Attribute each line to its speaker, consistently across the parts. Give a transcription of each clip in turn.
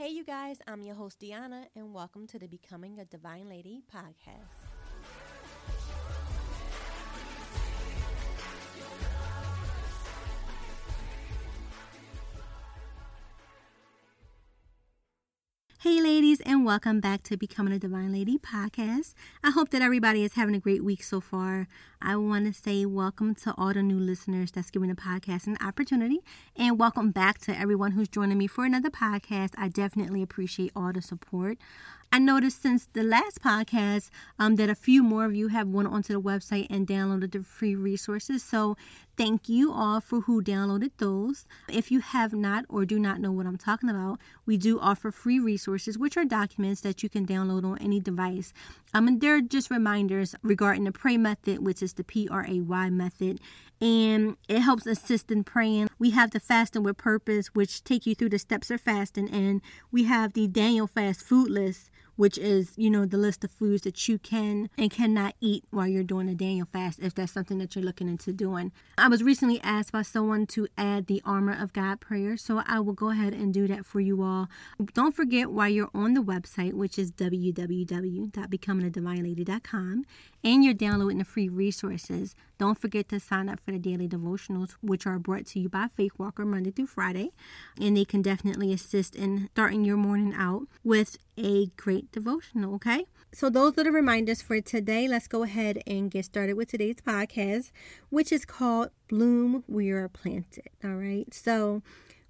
Speaker 1: Hey, you guys, I'm your host, Deanna, and welcome to the Becoming a Divine Lady podcast. Hey, ladies, and welcome back to Becoming a Divine Lady podcast. I hope that everybody is having a great week so far. I want to say welcome to all the new listeners that's giving the podcast an opportunity, and welcome back to everyone who's joining me for another podcast. I definitely appreciate all the support. I noticed since the last podcast um, that a few more of you have went onto the website and downloaded the free resources. So thank you all for who downloaded those. If you have not or do not know what I'm talking about, we do offer free resources, which are documents that you can download on any device. Um, and they're just reminders regarding the pray method, which is the P R A Y method, and it helps assist in praying. We have the fasting with purpose, which take you through the steps of fasting, and we have the Daniel fast food list which is, you know, the list of foods that you can and cannot eat while you're doing a Daniel fast, if that's something that you're looking into doing. I was recently asked by someone to add the armor of God prayer, so I will go ahead and do that for you all. Don't forget while you're on the website, which is www.becomingadivinelady.com, and you're downloading the free resources, don't forget to sign up for the daily devotionals, which are brought to you by Faith Walker Monday through Friday. And they can definitely assist in starting your morning out with a great devotional, okay? So, those are the reminders for today. Let's go ahead and get started with today's podcast, which is called Bloom We Are Planted. All right. So,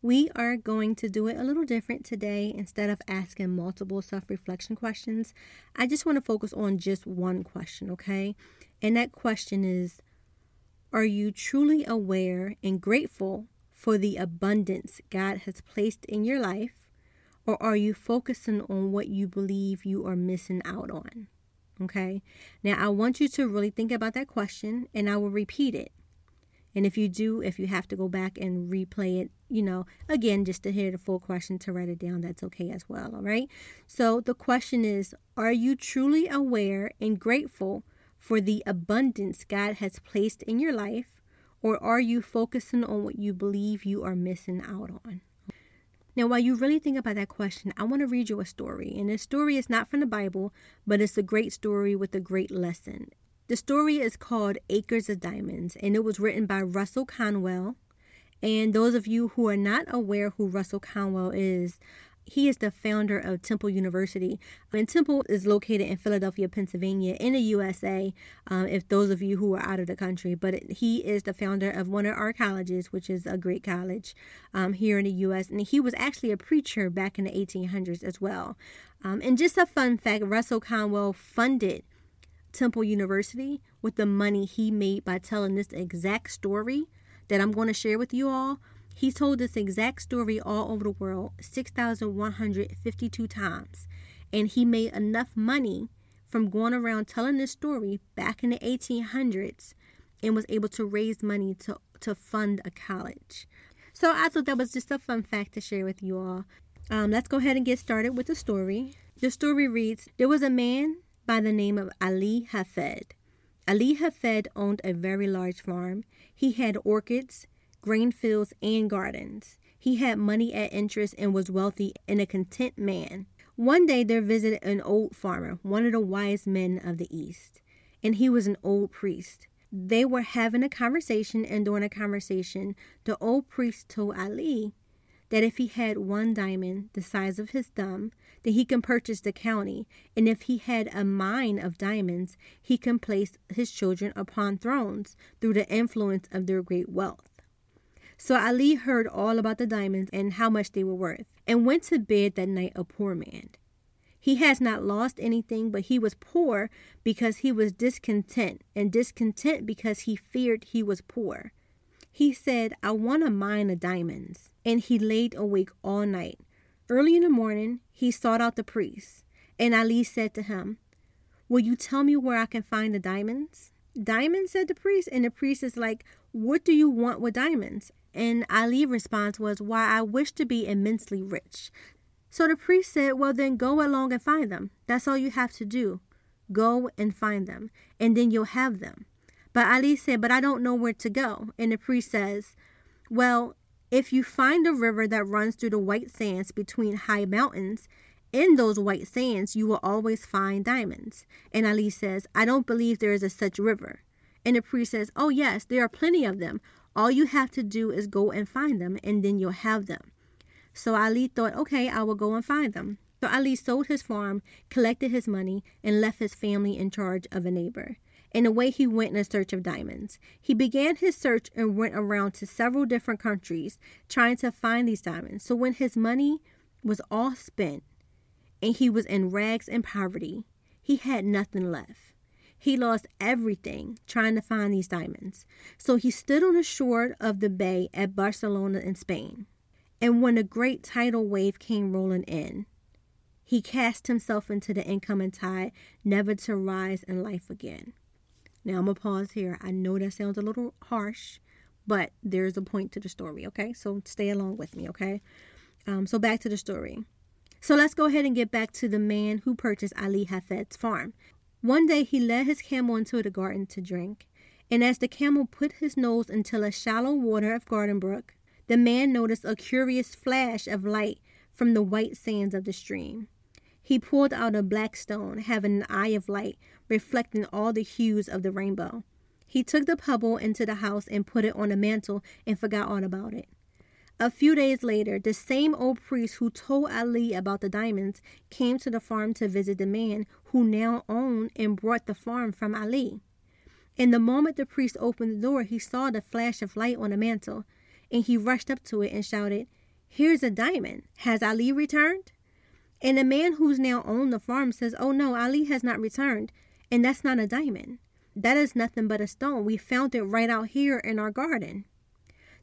Speaker 1: we are going to do it a little different today. Instead of asking multiple self reflection questions, I just want to focus on just one question, okay? And that question is Are you truly aware and grateful for the abundance God has placed in your life? Or are you focusing on what you believe you are missing out on? Okay. Now, I want you to really think about that question and I will repeat it. And if you do, if you have to go back and replay it, you know, again, just to hear the full question to write it down, that's okay as well. All right. So the question is Are you truly aware and grateful for the abundance God has placed in your life? Or are you focusing on what you believe you are missing out on? Now, while you really think about that question, I want to read you a story. And this story is not from the Bible, but it's a great story with a great lesson. The story is called Acres of Diamonds, and it was written by Russell Conwell. And those of you who are not aware who Russell Conwell is, he is the founder of Temple University. And Temple is located in Philadelphia, Pennsylvania, in the USA, um, if those of you who are out of the country. But he is the founder of one of our colleges, which is a great college um, here in the US. And he was actually a preacher back in the 1800s as well. Um, and just a fun fact Russell Conwell funded Temple University with the money he made by telling this exact story that I'm going to share with you all. He told this exact story all over the world 6,152 times. And he made enough money from going around telling this story back in the 1800s and was able to raise money to, to fund a college. So I thought that was just a fun fact to share with you all. Um, let's go ahead and get started with the story. The story reads There was a man by the name of Ali Hafed. Ali Hafed owned a very large farm. He had orchards, grain fields, and gardens. He had money at interest and was wealthy and a content man. One day there visited an old farmer, one of the wise men of the East, and he was an old priest. They were having a conversation, and during a conversation, the old priest told Ali that if he had one diamond the size of his thumb, then he can purchase the county, and if he had a mine of diamonds, he can place his children upon thrones through the influence of their great wealth. So Ali heard all about the diamonds and how much they were worth, and went to bed that night a poor man. He has not lost anything, but he was poor because he was discontent, and discontent because he feared he was poor. He said, I want a mine of diamonds. And he laid awake all night. Early in the morning, he sought out the priest. And Ali said to him, Will you tell me where I can find the diamonds? Diamonds, said the priest. And the priest is like, What do you want with diamonds? And Ali's response was, Why, I wish to be immensely rich. So the priest said, Well, then go along and find them. That's all you have to do. Go and find them, and then you'll have them. But Ali said, But I don't know where to go. And the priest says, Well, If you find a river that runs through the white sands between high mountains, in those white sands you will always find diamonds. And Ali says, I don't believe there is a such river. And the priest says, Oh, yes, there are plenty of them. All you have to do is go and find them, and then you'll have them. So Ali thought, Okay, I will go and find them. So Ali sold his farm, collected his money, and left his family in charge of a neighbor. And away he went in search of diamonds. He began his search and went around to several different countries trying to find these diamonds. So when his money was all spent and he was in rags and poverty, he had nothing left. He lost everything trying to find these diamonds. So he stood on the shore of the bay at Barcelona in Spain. And when a great tidal wave came rolling in, he cast himself into the incoming tide, never to rise in life again. Now I'm to pause here. I know that sounds a little harsh, but there's a point to the story, okay? So stay along with me, okay? Um, so back to the story. So let's go ahead and get back to the man who purchased Ali Hafed's farm. One day he led his camel into the garden to drink, and as the camel put his nose into the shallow water of Garden Brook, the man noticed a curious flash of light from the white sands of the stream. He pulled out a black stone, having an eye of light, reflecting all the hues of the rainbow. He took the pebble into the house and put it on a mantle and forgot all about it. A few days later, the same old priest who told Ali about the diamonds came to the farm to visit the man who now owned and brought the farm from Ali. And the moment the priest opened the door, he saw the flash of light on the mantle, and he rushed up to it and shouted, Here's a diamond. Has Ali returned? And the man who's now on the farm says, Oh no, Ali has not returned. And that's not a diamond. That is nothing but a stone. We found it right out here in our garden.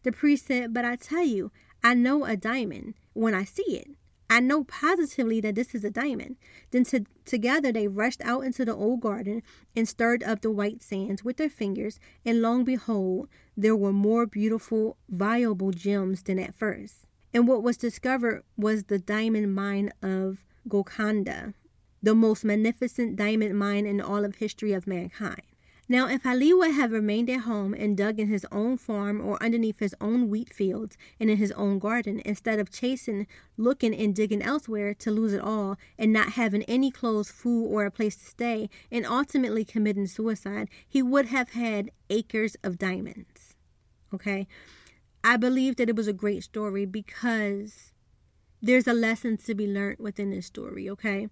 Speaker 1: The priest said, But I tell you, I know a diamond when I see it. I know positively that this is a diamond. Then to, together they rushed out into the old garden and stirred up the white sands with their fingers, and long behold, there were more beautiful, viable gems than at first. And what was discovered was the diamond mine of Golconda, the most magnificent diamond mine in all of history of mankind. Now, if Ali would have remained at home and dug in his own farm or underneath his own wheat fields and in his own garden, instead of chasing, looking, and digging elsewhere to lose it all and not having any clothes, food, or a place to stay, and ultimately committing suicide, he would have had acres of diamonds. Okay? I believe that it was a great story because there's a lesson to be learned within this story, okay?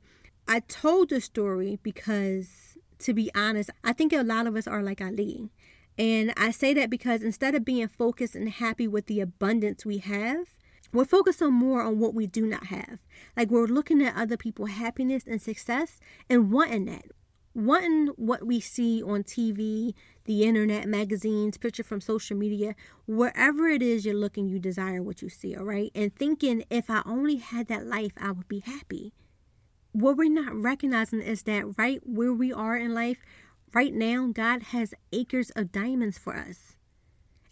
Speaker 1: I told the story because, to be honest, I think a lot of us are like Ali. And I say that because instead of being focused and happy with the abundance we have, we're focusing more on what we do not have. Like we're looking at other people's happiness and success and wanting that wanting what we see on TV, the internet, magazines, picture from social media, wherever it is you're looking, you desire what you see, all right? And thinking, if I only had that life, I would be happy. What we're not recognizing is that right where we are in life, right now, God has acres of diamonds for us.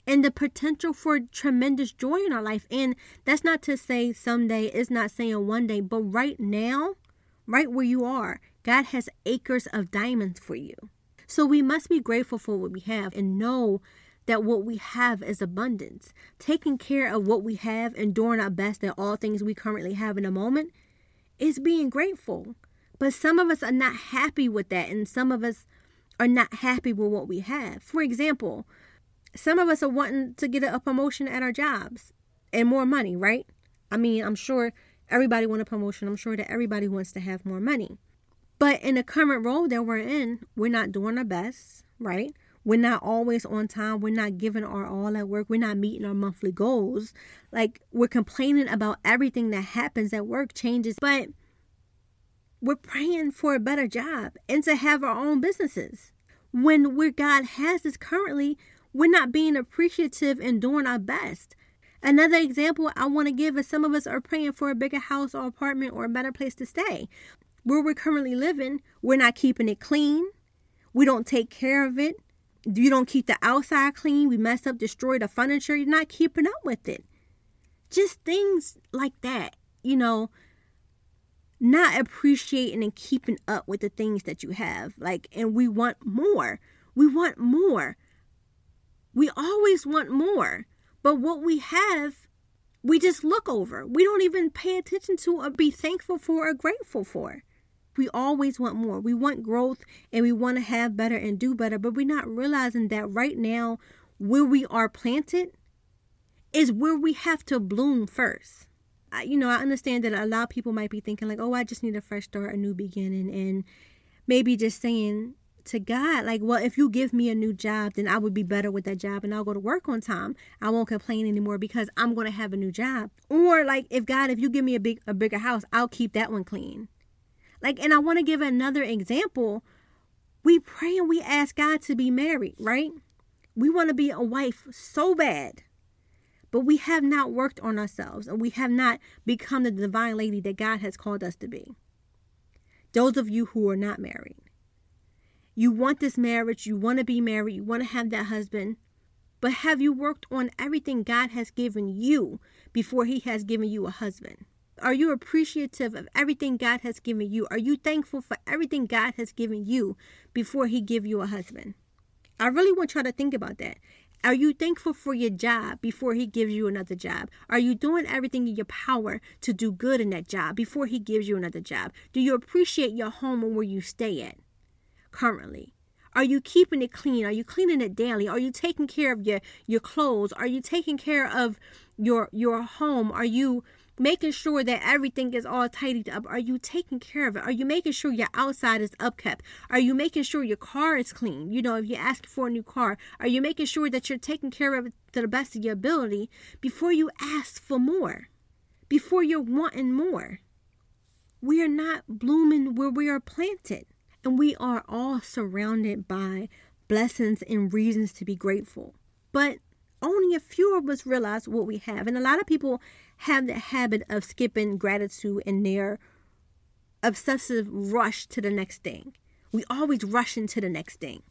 Speaker 1: And the potential for tremendous joy in our life. And that's not to say someday, it's not saying one day, but right now, right where you are, God has acres of diamonds for you. So we must be grateful for what we have and know that what we have is abundance. Taking care of what we have and doing our best at all things we currently have in a moment is being grateful. But some of us are not happy with that, and some of us are not happy with what we have. For example, some of us are wanting to get a promotion at our jobs and more money, right? I mean, I'm sure everybody want a promotion. I'm sure that everybody wants to have more money. But in the current role that we're in, we're not doing our best, right? We're not always on time. We're not giving our all at work. We're not meeting our monthly goals. Like we're complaining about everything that happens at work changes, but we're praying for a better job and to have our own businesses. When where God has us currently, we're not being appreciative and doing our best. Another example I want to give is some of us are praying for a bigger house or apartment or a better place to stay where we're currently living, we're not keeping it clean. We don't take care of it. You don't keep the outside clean. We mess up, destroy the furniture. You're not keeping up with it. Just things like that, you know, not appreciating and keeping up with the things that you have. Like, and we want more. We want more. We always want more. But what we have we just look over. We don't even pay attention to or be thankful for or grateful for. We always want more. We want growth and we want to have better and do better, but we're not realizing that right now, where we are planted is where we have to bloom first. I, you know, I understand that a lot of people might be thinking, like, oh, I just need a fresh start, a new beginning, and maybe just saying, to God, like, well, if you give me a new job, then I would be better with that job and I'll go to work on time. I won't complain anymore because I'm going to have a new job. Or like, if God, if you give me a big, a bigger house, I'll keep that one clean. Like, and I want to give another example. We pray and we ask God to be married, right? We want to be a wife so bad, but we have not worked on ourselves and we have not become the divine lady that God has called us to be. Those of you who are not married, you want this marriage, you want to be married, you want to have that husband, but have you worked on everything God has given you before He has given you a husband? Are you appreciative of everything God has given you? Are you thankful for everything God has given you before He give you a husband? I really want you to think about that. Are you thankful for your job before he gives you another job? Are you doing everything in your power to do good in that job before he gives you another job? Do you appreciate your home and where you stay at? currently? Are you keeping it clean? Are you cleaning it daily? Are you taking care of your your clothes? Are you taking care of your your home? Are you making sure that everything is all tidied up? Are you taking care of it? Are you making sure your outside is upkept? Are you making sure your car is clean? You know, if you ask for a new car, are you making sure that you're taking care of it to the best of your ability before you ask for more? Before you're wanting more? We are not blooming where we are planted. And we are all surrounded by blessings and reasons to be grateful. But only a few of us realize what we have. And a lot of people have the habit of skipping gratitude in their obsessive rush to the next thing. We always rush into the next thing.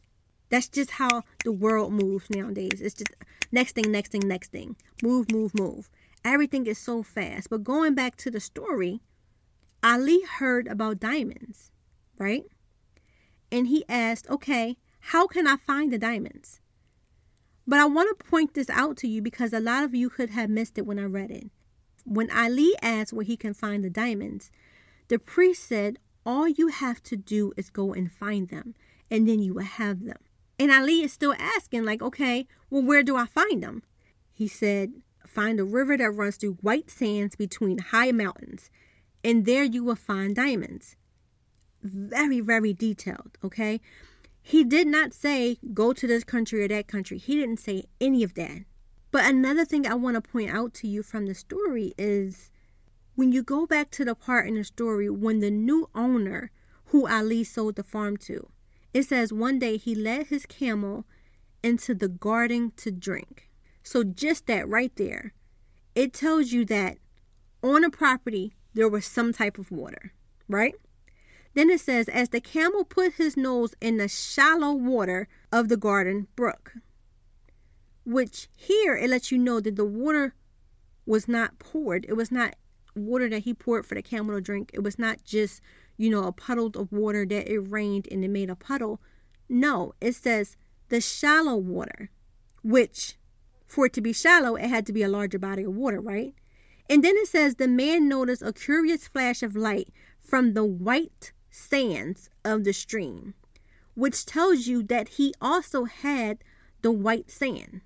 Speaker 1: That's just how the world moves nowadays. It's just next thing, next thing, next thing. Move, move, move. Everything is so fast. But going back to the story, Ali heard about diamonds, right? and he asked, Okay, how can I find the diamonds? But I want to point this out to you because a lot of you could have missed it when I read it. When Ali asked where he can find the diamonds, the priest said, All you have to do is go and find them, and then you will have them. And Ali is still asking, like, okay, well, where do I find them? He said, Find a river that runs through white sands between high mountains, and there you will find diamonds very, very detailed, okay? He did not say, go to this country or that country. He didn't say any of that. But another thing I want to point out to you from the story is when you go back to the part in the story when the new owner who Ali sold the farm to, it says one day he led his camel into the garden to drink. So just that right there, it tells you that on a property there was some type of water, right? Then it says, as the camel put his nose in the shallow water of the garden brook, which here it lets you know that the water was not poured. It was not water that he poured for the camel to drink. It was not just, you know, a puddle of water that it rained and it made a puddle. No, it says the shallow water, which for it to be shallow, it had to be a larger body of water, right? And then it says the man noticed a curious flash of light from the white sands of the stream, which tells you that he also had the white sand.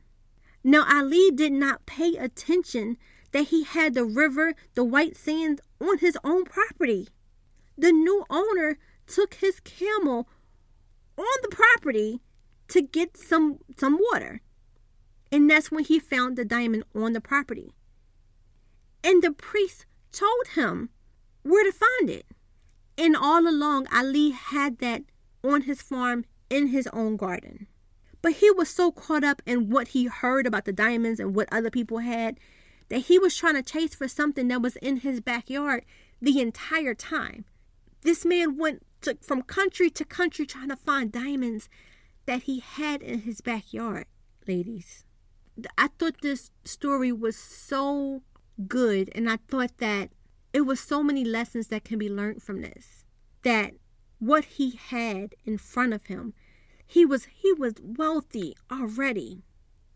Speaker 1: Now, Ali did not pay attention that he had the river, the white sand on his own property. The new owner took his camel on the property to get some some water. And that's when he found the diamond on the property. And the priest told him where to find it. And all along, Ali had that on his farm in his own garden. But he was so caught up in what he heard about the diamonds and what other people had that he was trying to chase for something that was in his backyard the entire time. This man went to, from country to country trying to find diamonds that he had in his backyard, ladies. I thought this story was so good, and I thought that it was so many lessons that can be learned from this. That what he had in front of him, he was he was wealthy already.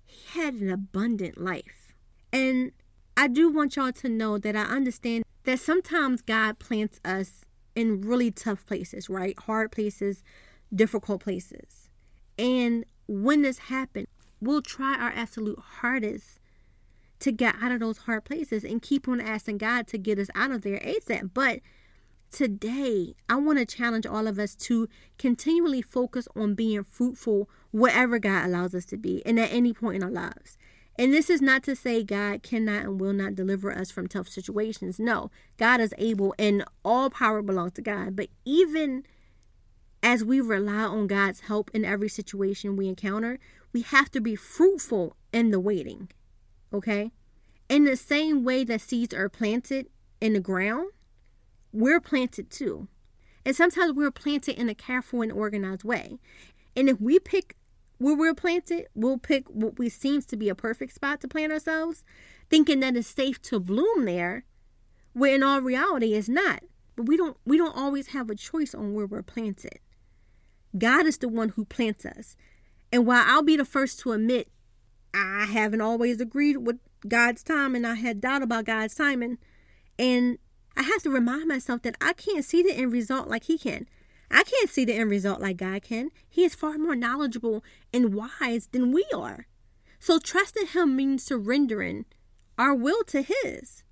Speaker 1: He had an abundant life. And I do want y'all to know that I understand that sometimes God plants us in really tough places, right? Hard places, difficult places. And when this happens, we'll try our absolute hardest to get out of those hard places and keep on asking God to get us out of there ASAP. But today, I want to challenge all of us to continually focus on being fruitful wherever God allows us to be and at any point in our lives. And this is not to say God cannot and will not deliver us from tough situations. No, God is able and all power belongs to God. But even as we rely on God's help in every situation we encounter, we have to be fruitful in the waiting. Okay? In the same way that seeds are planted in the ground, we're planted too. And sometimes we're planted in a careful and organized way. And if we pick where we're planted, we'll pick what we seems to be a perfect spot to plant ourselves, thinking that it's safe to bloom there, where in all reality it's not. But we don't we don't always have a choice on where we're planted. God is the one who plants us. And while I'll be the first to admit I haven't always agreed with God's time and I had doubt about God's timing, and I have to remind myself that I can't see the end result like He can. I can't see the end result like God can. He is far more knowledgeable and wise than we are. So trusting Him means surrendering our will to His.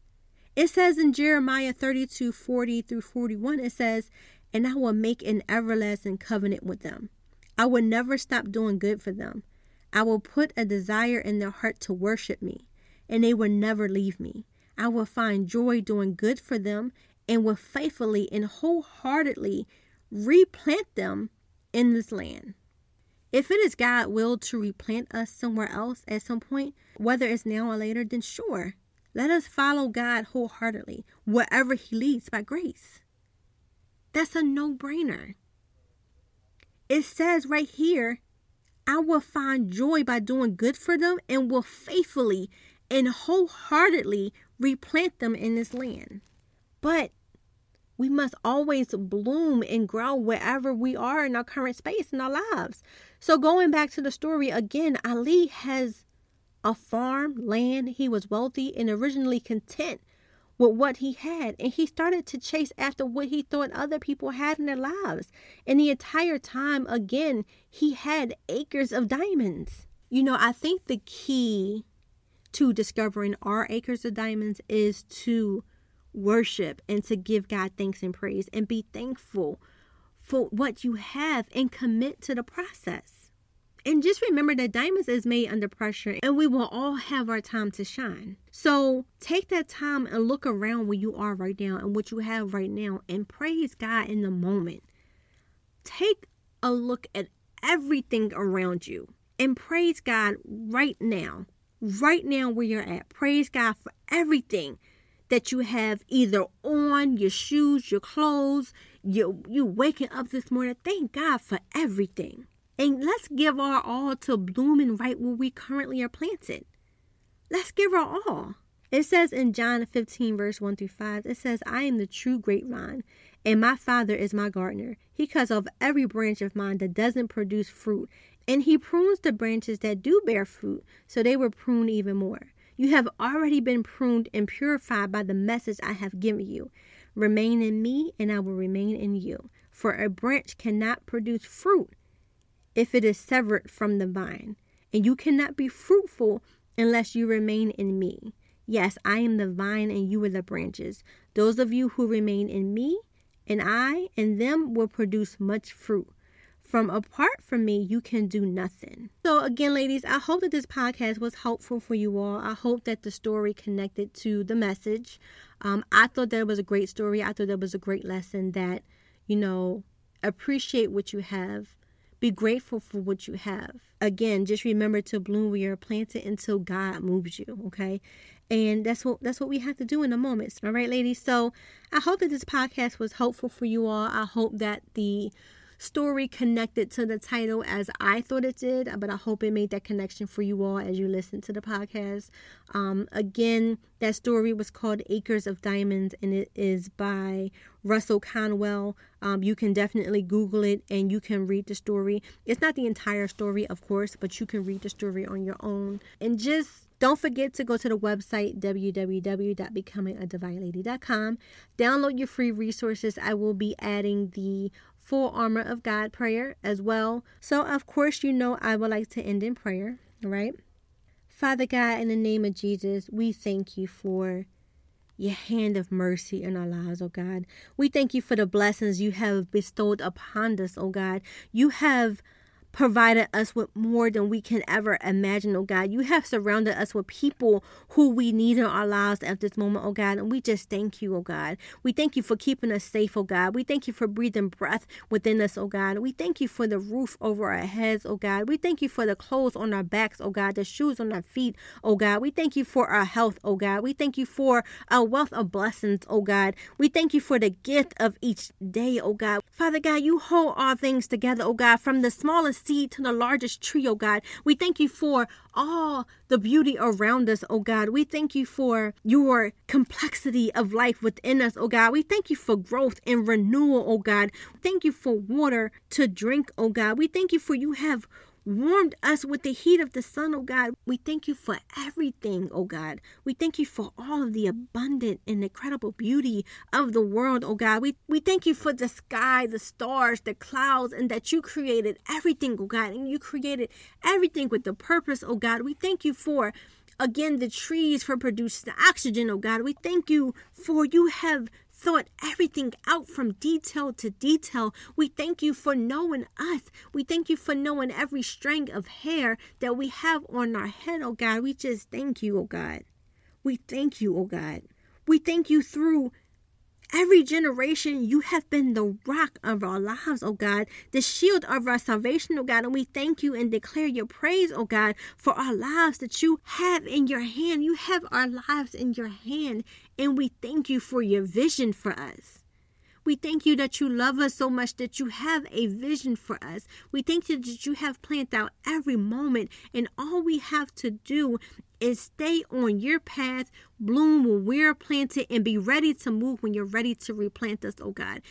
Speaker 1: It says in Jeremiah 32 40 through 41, it says, And I will make an everlasting covenant with them. I will never stop doing good for them. I will put a desire in their heart to worship me, and they will never leave me. I will find joy doing good for them and will faithfully and wholeheartedly replant them in this land. If it is God will to replant us somewhere else at some point, whether it's now or later, then sure. Let us follow God wholeheartedly, wherever He leads by grace. That's a no brainer. It says right here, I will find joy by doing good for them and will faithfully and wholeheartedly replant them in this land. But we must always bloom and grow wherever we are in our current space in our lives. So, going back to the story again, Ali has a farm, land, he was wealthy and originally content with what he had. And he started to chase after what he thought other people had in their lives. And the entire time, again, he had acres of diamonds. You know, I think the key to discovering our acres of diamonds is to worship and to give God thanks and praise and be thankful for what you have and commit to the process. And just remember that diamonds is made under pressure and we will all have our time to shine. So take that time and look around where you are right now and what you have right now and praise God in the moment. Take a look at everything around you and praise God right now. Right now where you're at. Praise God for everything that you have either on your shoes, your clothes, you you waking up this morning. Thank God for everything. And let's give our all to blooming right where we currently are planted. Let's give our all. It says in John 15, verse 1 through 5, it says, I am the true grapevine, and my Father is my gardener. He cuts off every branch of mine that doesn't produce fruit, and he prunes the branches that do bear fruit, so they will prune even more. You have already been pruned and purified by the message I have given you. Remain in me, and I will remain in you. For a branch cannot produce fruit if it is severed from the vine, and you cannot be fruitful unless you remain in me. Yes, I am the vine, and you are the branches. Those of you who remain in me, and I and them will produce much fruit from apart from me, you can do nothing. So, again, ladies, I hope that this podcast was helpful for you all. I hope that the story connected to the message. Um, I thought that it was a great story. I thought that was a great lesson that, you know, appreciate what you have. Be grateful for what you have. Again, just remember to bloom where you're planted until God moves you, okay? And that's what that's what we have to do in the moments. All right, ladies. So I hope that this podcast was helpful for you all. I hope that the story connected to the title as I thought it did, but I hope it made that connection for you all as you listen to the podcast. Um, again, that story was called Acres of Diamonds and it is by Russell Conwell. Um, you can definitely Google it and you can read the story. It's not the entire story, of course, but you can read the story on your own and just Don't forget to go to the website www.becomingadivine.lady.com. Download your free resources. I will be adding the full armor of God prayer as well. So, of course, you know I would like to end in prayer, right? Father God, in the name of Jesus, we thank you for your hand of mercy in our lives, oh God. We thank you for the blessings you have bestowed upon us, oh God. You have provided us with more than we can ever imagine, oh God. You have surrounded us with people who we need in our lives at this moment, oh God. And we just thank you, oh God. We thank you for keeping us safe, oh God. We thank you for breathing breath within us, oh God. We thank you for the roof over our heads, oh God. We thank you for the clothes on our backs, oh God, the shoes on our feet, oh God. We thank you for our health, oh God. We thank you for our wealth of blessings, oh God. We thank you for the gift of each day, oh God. Father God, you hold all things together, oh God, from the smallest seed to the largest tree, oh God. We thank you for all the beauty around us, oh God. We thank you for your complexity of life within us, oh God. We thank you for growth and renewal, oh God. Thank you for water to drink, oh God. We thank you for you have warmed us with the heat of the sun, oh God. We thank you for everything, oh God. We thank you for all of the abundant and incredible beauty of the world, oh God. We, we thank you for the sky, the stars, the clouds, and that you created everything, oh God. And you created everything with the purpose, oh God. We thank you for again the trees for producing the oxygen, oh God. We thank you for you have thought everything out from detail to detail. We thank you for knowing us. We thank you for knowing every strand of hair that we have on our head, oh God. We just thank you, oh God. We thank you, oh God. We thank you through Every generation, you have been the rock of our lives, oh God, the shield of our salvation, oh God. And we thank you and declare your praise, oh God, for our lives that you have in your hand. You have our lives in your hand. And we thank you for your vision for us. We thank you that you love us so much that you have a vision for us. We thank you that you have planned out every moment, and all we have to do is stay on your path, bloom when we're planted, and be ready to move when you're ready to replant us, oh God.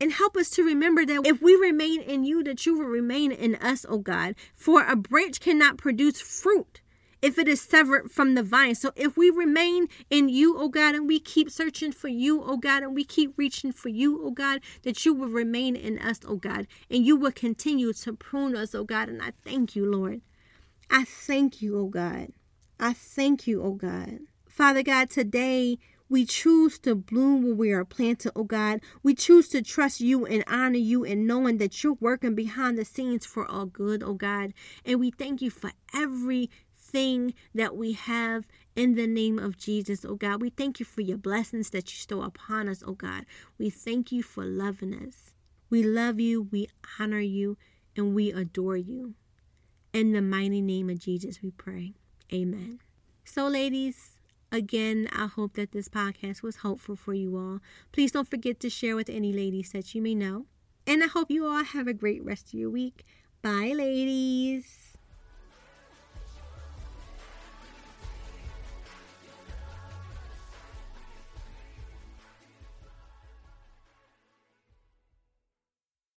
Speaker 1: And help us to remember that if we remain in you, that you will remain in us, oh God. For a branch cannot produce fruit if it is severed from the vine. So if we remain in you, oh God, and we keep searching for you, oh God, and we keep reaching for you, oh God, that you will remain in us, oh God, and you will continue to prune us, oh God. And I thank you, Lord. I thank you, oh God. I thank you, oh God. Father God, today we choose to bloom where we are planted, oh God. We choose to trust you and honor you and knowing that you're working behind the scenes for our good, oh God. And we thank you for that we have in the name of Jesus, oh God. We thank you for your blessings that you stow upon us, oh God. We thank you for loving us. We love you, we honor you, and we adore you. In the mighty name of Jesus, we pray. Amen. So, ladies, again, I hope that this podcast was helpful for you all. Please don't forget to share with any ladies that you may know. And I hope you all have a great rest of your week. Bye, ladies.